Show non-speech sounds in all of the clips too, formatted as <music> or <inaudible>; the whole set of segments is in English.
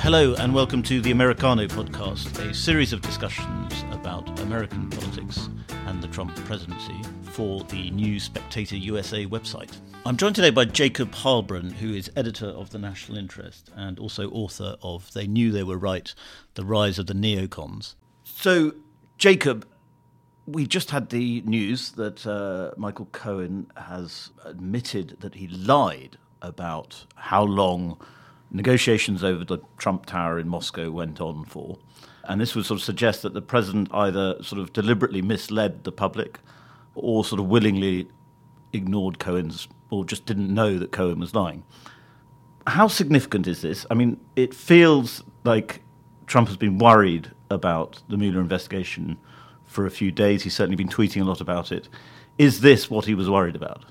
Hello, and welcome to the Americano podcast, a series of discussions about American politics and the Trump presidency for the new Spectator USA website. I'm joined today by Jacob Heilbrunn, who is editor of The National Interest and also author of They Knew They Were Right The Rise of the Neocons. So, Jacob, we just had the news that uh, Michael Cohen has admitted that he lied about how long negotiations over the Trump Tower in Moscow went on for. And this would sort of suggest that the president either sort of deliberately misled the public or sort of willingly ignored Cohen's or just didn't know that Cohen was lying. How significant is this? I mean, it feels like Trump has been worried about the Mueller investigation for a few days. He's certainly been tweeting a lot about it. Is this what he was worried about?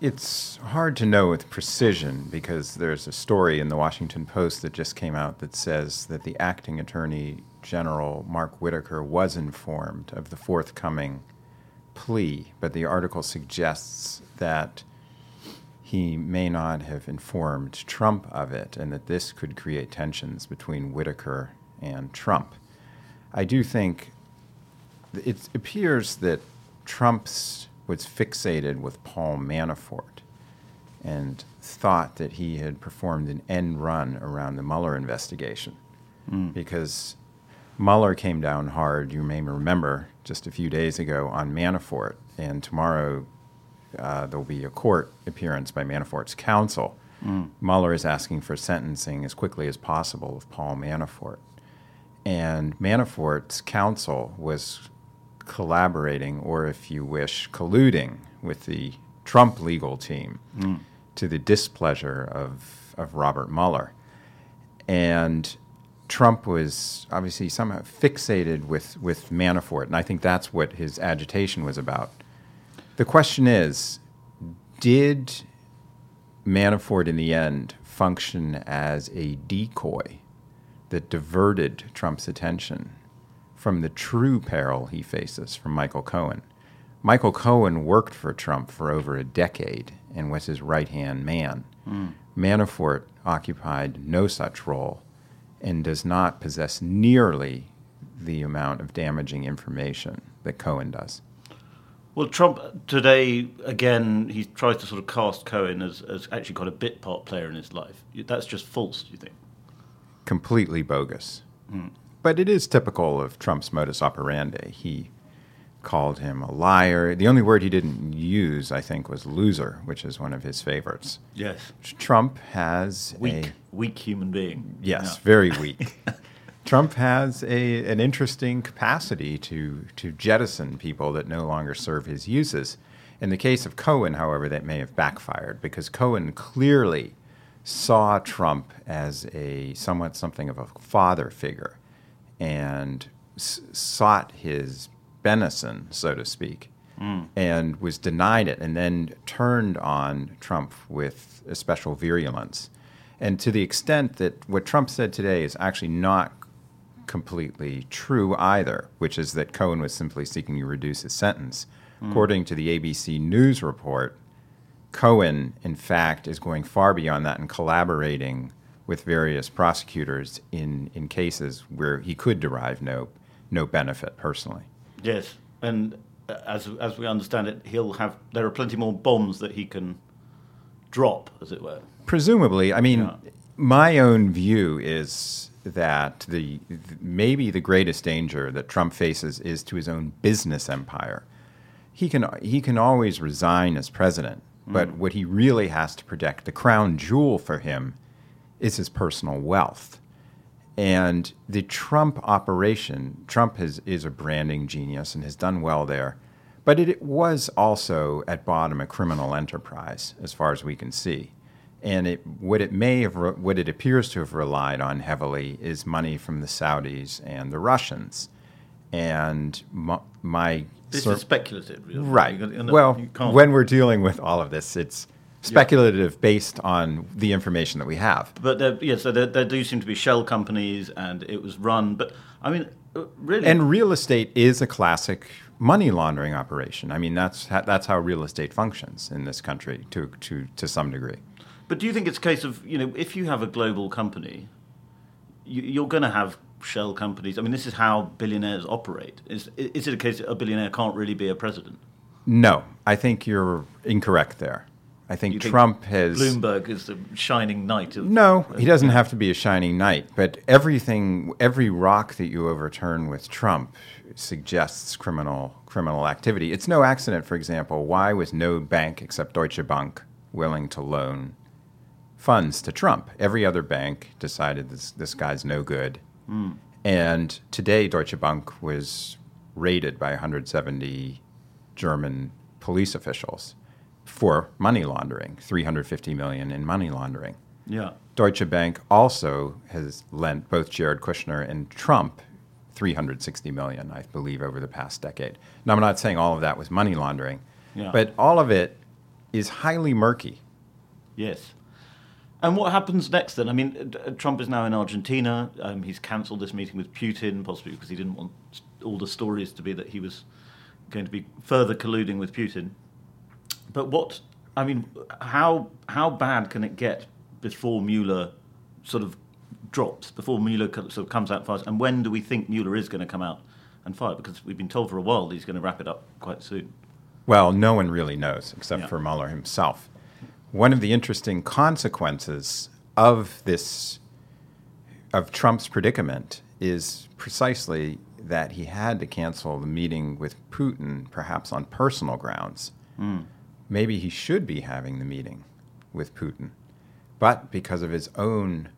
It's hard to know with precision because there's a story in the Washington Post that just came out that says that the acting attorney general, Mark Whitaker, was informed of the forthcoming plea, but the article suggests that he may not have informed Trump of it and that this could create tensions between Whitaker and Trump. I do think it appears that Trump's was fixated with Paul Manafort and thought that he had performed an end run around the Mueller investigation mm. because Mueller came down hard, you may remember, just a few days ago on Manafort. And tomorrow uh, there'll be a court appearance by Manafort's counsel. Mm. Mueller is asking for sentencing as quickly as possible of Paul Manafort. And Manafort's counsel was collaborating, or if you wish, colluding with the Trump legal team mm. to the displeasure of, of Robert Mueller. And Trump was obviously somehow fixated with, with Manafort, and I think that's what his agitation was about. The question is did Manafort in the end function as a decoy that diverted Trump's attention from the true peril he faces from Michael Cohen. Michael Cohen worked for Trump for over a decade and was his right hand man. Mm. Manafort occupied no such role and does not possess nearly the amount of damaging information that Cohen does. Well, Trump today, again, he tries to sort of cast Cohen as, as actually quite a bit part player in his life. That's just false, do you think? Completely bogus. Mm. But it is typical of Trump's modus operandi. He called him a liar. The only word he didn't use, I think, was loser, which is one of his favorites. Yes. Trump has weak, a, weak human being. Yes, yeah. very weak. <laughs> Trump has a, an interesting capacity to, to jettison people that no longer serve his uses. In the case of Cohen, however, that may have backfired because Cohen clearly saw Trump as a somewhat something of a father figure and s- sought his benison, so to speak, mm. and was denied it, and then turned on Trump with a special virulence. And to the extent that what Trump said today is actually not completely true either, which is that Cohen was simply seeking to reduce his sentence. Mm. According to the ABC News report, Cohen, in fact, is going far beyond that and collaborating with various prosecutors in, in cases where he could derive no, no benefit personally. Yes, and uh, as, as we understand it, he'll have there are plenty more bombs that he can drop, as it were. Presumably, I mean, yeah. my own view is that the maybe the greatest danger that Trump faces is to his own business empire. He can he can always resign as president, but mm. what he really has to protect, the crown jewel for him, is his personal wealth. And the Trump operation, Trump has, is a branding genius and has done well there. But it was also at bottom a criminal enterprise, as far as we can see. And it, what it may have, what it appears to have relied on heavily is money from the Saudis and the Russians. And my, my this is speculative, really. right? well, when we're dealing with all of this, it's speculative yeah. based on the information that we have. But there, yeah, so there, there, do seem to be shell companies, and it was run. But I mean, really, and real estate is a classic money laundering operation. I mean, that's that's how real estate functions in this country to to to some degree. But do you think it's a case of, you know, if you have a global company, you, you're going to have shell companies. I mean, this is how billionaires operate. Is, is it a case that a billionaire can't really be a president? No, I think you're incorrect there. I think You think Trump has. Bloomberg is the shining knight of. No, he doesn't have to be a shining knight, but everything, every rock that you overturn with Trump suggests criminal criminal activity. It's no accident, for example, why was no bank except Deutsche Bank willing to loan funds to Trump? Every other bank decided this this guy's no good. Hmm. And today, Deutsche Bank was raided by 170 German police officials for money laundering, 350 million in money laundering. Yeah. Deutsche Bank also has lent both Jared Kushner and Trump 360 million, I believe, over the past decade. Now, I'm not saying all of that was money laundering, Yeah. but all of it is highly murky. Yes. And what happens next then? I mean, uh, Trump is now in Argentina. Um, he's cancelled this meeting with Putin, possibly because he didn't want all the stories to be that he was going to be further colluding with Putin. But what, I mean, how how bad can it get before Mueller sort of drops, before Mueller sort of comes out and fires? And when do we think Mueller is going to come out and fire? Because we've been told for a while that he's going to wrap it up quite soon. Well, no one really knows except Yeah. for Mueller himself. One of the interesting consequences of this, of Trump's predicament, is precisely that he had to cancel the meeting with Putin, perhaps on personal grounds. Hmm. Maybe he should be having the meeting with Putin. But because of his own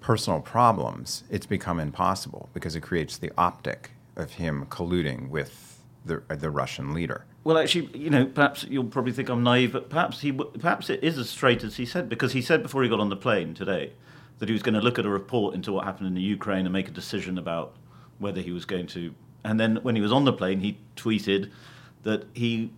personal problems, it's become impossible because it creates the optic of him colluding with the, uh, the Russian leader. Well, actually, you know, perhaps you'll probably think I'm naive, but perhaps he, perhaps it is as straight as he said, because he said before he got on the plane today that he was going to look at a report into what happened in the Ukraine and make a decision about whether he was going to. And then when he was on the plane, he tweeted that he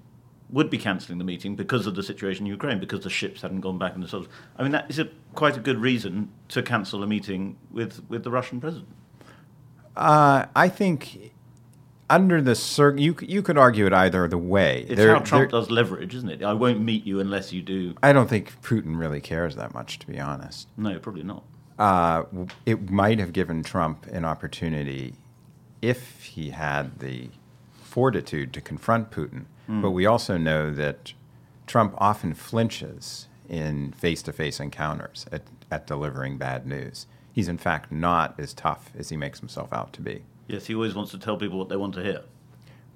would be cancelling the meeting because of the situation in Ukraine, because the ships hadn't gone back in the souls. I mean, that is a, quite a good reason to cancel a meeting with, with the Russian president. Uh, I think under the cir- you you could argue it either the way. It's There- how Trump does leverage, isn't it? I won't meet you unless you do. I don't think Putin really cares that much, to be honest. No, probably not. Uh, it might have given Trump an opportunity if he had the fortitude to confront Putin. But we also know that Trump often flinches in face to face encounters at, at delivering bad news. He's, in fact, not as tough as he makes himself out to be. Yes, he always wants to tell people what they want to hear.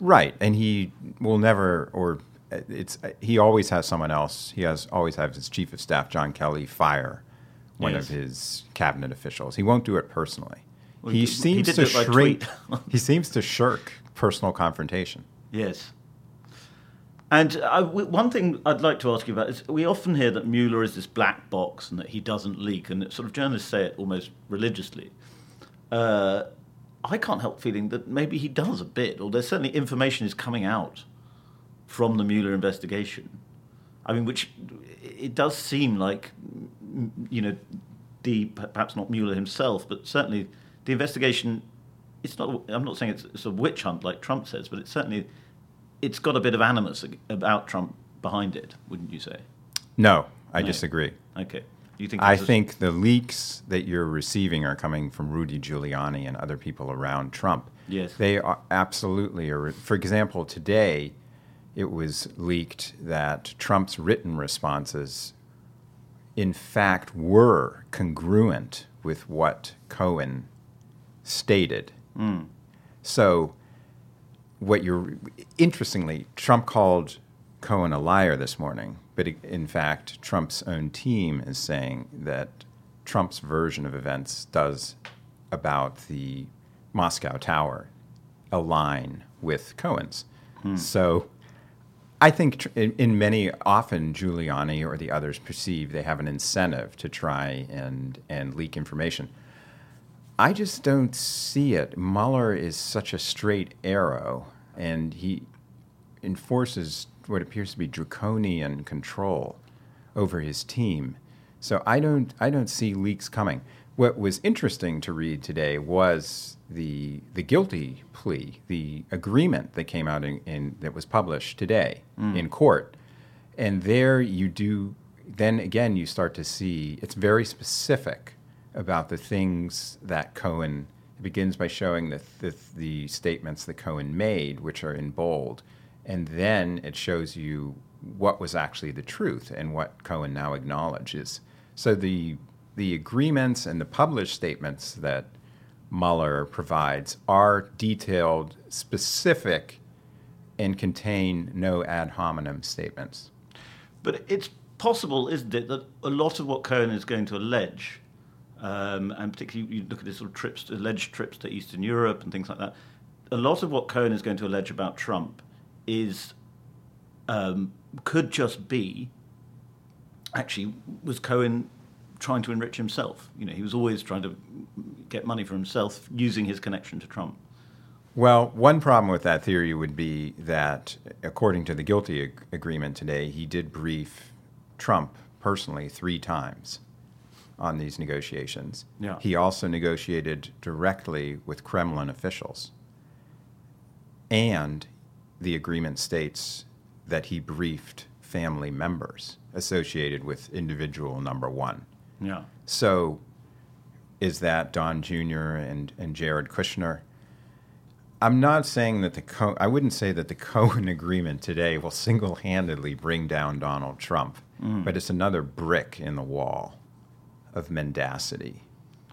Right, and he will never, or uh, it's he always has someone else. He has always has his chief of staff, John Kelly, fire one Yes. of his cabinet officials. He won't do it personally. Well, he he- seems to shrink. <laughs> he seems to shirk personal confrontation. Yes. And I, w- one thing I'd like to ask you about is we often hear that Mueller is this black box and that he doesn't leak, and sort of journalists say it almost religiously. Uh, I can't help feeling that maybe he does a bit, or there's certainly information is coming out from the Mueller investigation. I mean, which it does seem like, you know, the perhaps not Mueller himself, but certainly the investigation. It's not. I'm not saying it's, it's a witch hunt like Trump says, but it's certainly it's got a bit of animus about Trump behind it, wouldn't you say? No, I No. disagree. Okay. You think? I think the leaks that you're receiving are coming from Rudy Giuliani and other people around Trump. Yes. They are absolutely are. For example, today it was leaked that Trump's written responses, in fact, were congruent with what Cohen stated. Mm. So, what you're interestingly, Trump called Cohen a liar this morning, but in fact, Trump's own team is saying that Trump's version of events does about the Moscow Tower align with Cohen's. Hmm. So, I think in, in many, often Giuliani or the others perceive they have an incentive to try and, and leak information. I just don't see it. Mueller is such a straight arrow, and he enforces what appears to be draconian control over his team. So I don't, I don't see leaks coming. What was interesting to read today was the the guilty plea, the agreement that came out in, in that was published today mm. in court, and there you do then again, you start to see it's very specific about the things that Cohen begins by showing the, the, the statements that Cohen made, which are in bold, and then it shows you what was actually the truth and what Cohen now acknowledges. So the the agreements and the published statements that Mueller provides are detailed, specific, and contain no ad hominem statements. But it's possible, isn't it, that a lot of what Cohen is going to allege, um, and particularly you look at his sort of trips, alleged trips to Eastern Europe and things like that, a lot of what Cohen is going to allege about Trump is um, could just be actually was Cohen trying to enrich himself. You know, he was always trying to get money for himself using his connection to Trump. Well, one problem with that theory would be that, according to the guilty ag- agreement today, he did brief Trump personally three times on these negotiations. Yeah. He also negotiated directly with Kremlin officials. And the agreement states that he briefed family members associated with individual number one. Yeah. So, is that Don Jr. and, and Jared Kushner? I'm not saying that the Co- I wouldn't say that the <laughs> Cohen agreement today will single-handedly bring down Donald Trump, mm. but it's another brick in the wall of mendacity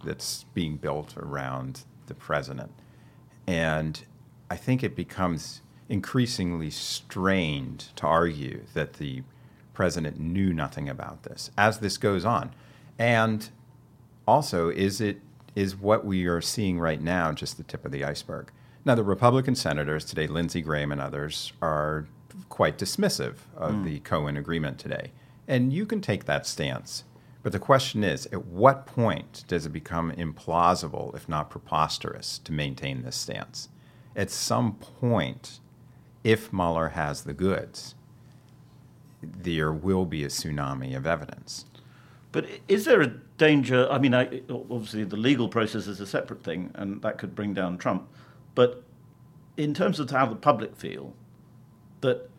that's being built around the president. And I think it becomes increasingly strained to argue that the president knew nothing about this as this goes on. And also, is it is what we are seeing right now just the tip of the iceberg? Now, the Republican senators today, Lindsey Graham and others, are quite dismissive of hmm. the Cohen agreement today, and you can take that stance. But the question is, at what point does it become implausible, if not preposterous, to maintain this stance? At some point, if Mueller has the goods, there will be a tsunami of evidence. But is there a danger? I mean, I, obviously the legal process is a separate thing, and that could bring down Trump. But in terms of how the public feel, that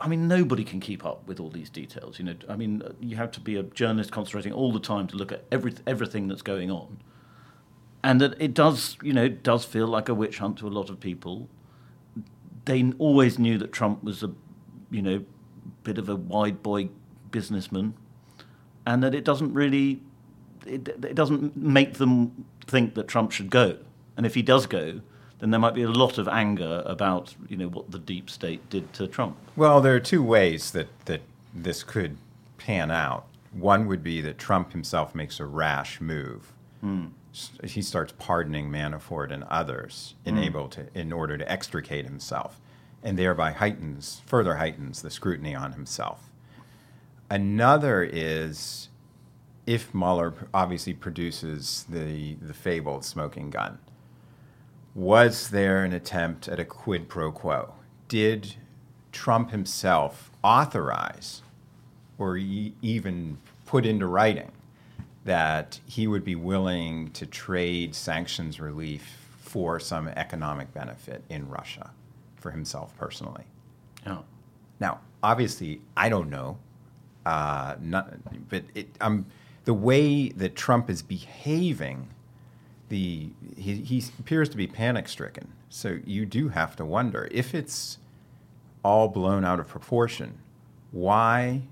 I mean, nobody can keep up with all these details. You know, I mean, you have to be a journalist concentrating all the time to look at every, everything that's going on, and that it does, you know, it does feel like a witch hunt to a lot of people. They always knew that Trump was a, you know, bit of a wide boy businessman, and that it doesn't really, it, it doesn't make them think that Trump should go. And if he does go, then there might be a lot of anger about, you know, what the deep state did to Trump. Well, there are two ways that, that this could pan out. One would be that Trump himself makes a rash move. Hmm. S- He starts pardoning Manafort and others in, hmm. able to, in order to extricate himself, and thereby heightens, further heightens the scrutiny on himself. Another is if Mueller obviously produces the, the fabled smoking gun. Was there an attempt at a quid pro quo? Did Trump himself authorize or e- even put into writing that he would be willing to trade sanctions relief for some economic benefit in Russia for himself personally? Yeah. Now, obviously, I don't know, uh, not, but it, um, the way that Trump is behaving, the he, he appears to be panic stricken. So you do have to wonder if it's all blown out of proportion. Why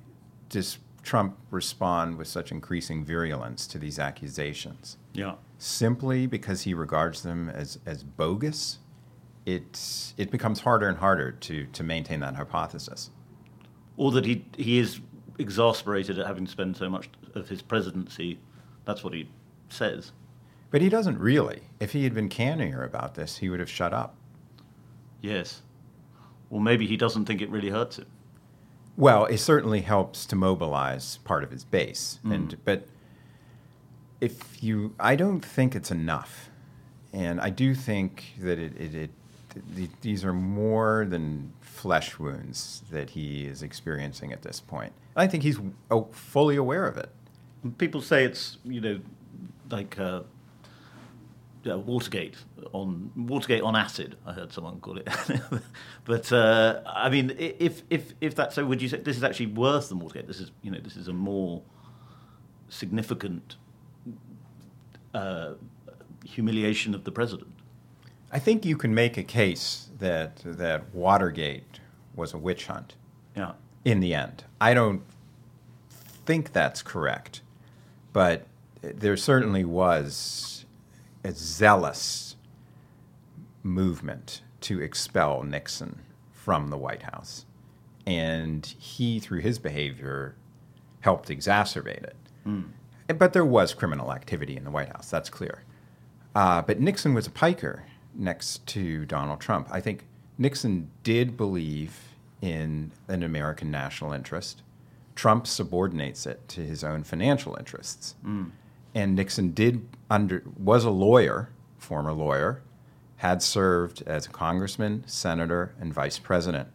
does Trump respond with such increasing virulence to these accusations? Yeah. simply because he regards them as, as bogus, it, it becomes harder and harder to, to maintain that hypothesis. Or that he, he is exasperated at having spent so much of his presidency. That's what he says. But he doesn't really. If he had been cannier about this, he would have shut up. Yes. Well, maybe he doesn't think it really hurts him. Well, it certainly helps to mobilize part of his base, and but if you, I don't think it's enough, and I do think that it, it, it th- these are more than flesh wounds that he is experiencing at this point. I think he's oh, fully aware of it. People say it's, you know, like uh, uh, Watergate on Watergate on acid. I heard someone call it. <laughs> but uh, I mean, if if if that's so, would you say this is actually worse than Watergate? This is you know this is a more significant uh, humiliation of the president. I think you can make a case that that Watergate was a witch hunt. Yeah. In the end, I don't think that's correct, but there certainly was a zealous movement to expel Nixon from the White House. And he, through his behavior, helped exacerbate it. Mm. But there was criminal activity in the White House, that's clear. Uh, but Nixon was a piker next to Donald Trump. I think Nixon did believe in an American national interest. Trump subordinates it to his own financial interests. Mm. And Nixon did under was a lawyer, former lawyer, had served as a congressman, senator, and vice president,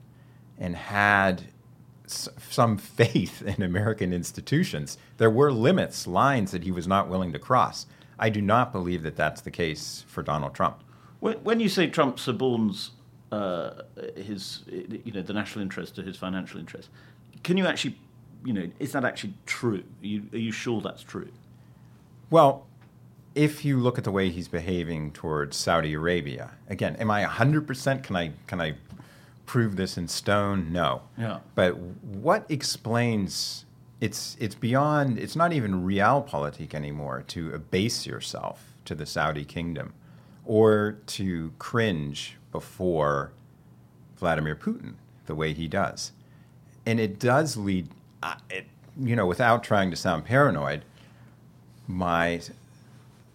and had s- some faith in American institutions. There were limits, lines that he was not willing to cross. I do not believe that that's the case for Donald Trump. When, when you say Trump suborns uh, his, you know, the national interest to his financial interest, can you actually, you know, is that actually true? Are you, are you sure that's true? Well, if you look at the way he's behaving towards Saudi Arabia, again, am I 100%? Can I, can I prove this in stone? No. Yeah. But what explains it's, it's beyond, it's not even realpolitik anymore to abase yourself to the Saudi kingdom or to cringe before Vladimir Putin the way he does. And it does lead, uh, it, you know, without trying to sound paranoid, my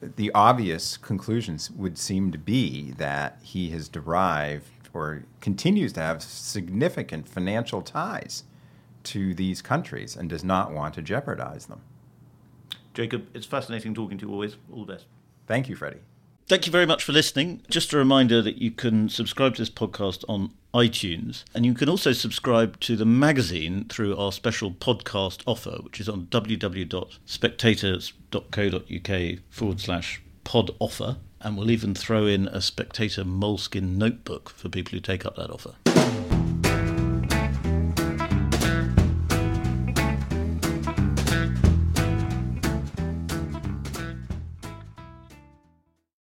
the obvious conclusions would seem to be that he has derived or continues to have significant financial ties to these countries and does not want to jeopardize them. Jacob, it's fascinating talking to you always. All the best. Thank you, Freddy. Thank you very much for listening. Just a reminder that you can subscribe to this podcast on iTunes, and you can also subscribe to the magazine through our special podcast offer, which is on www.spectators.co.uk forward slash pod offer. And we'll even throw in a Spectator Moleskine notebook for people who take up that offer.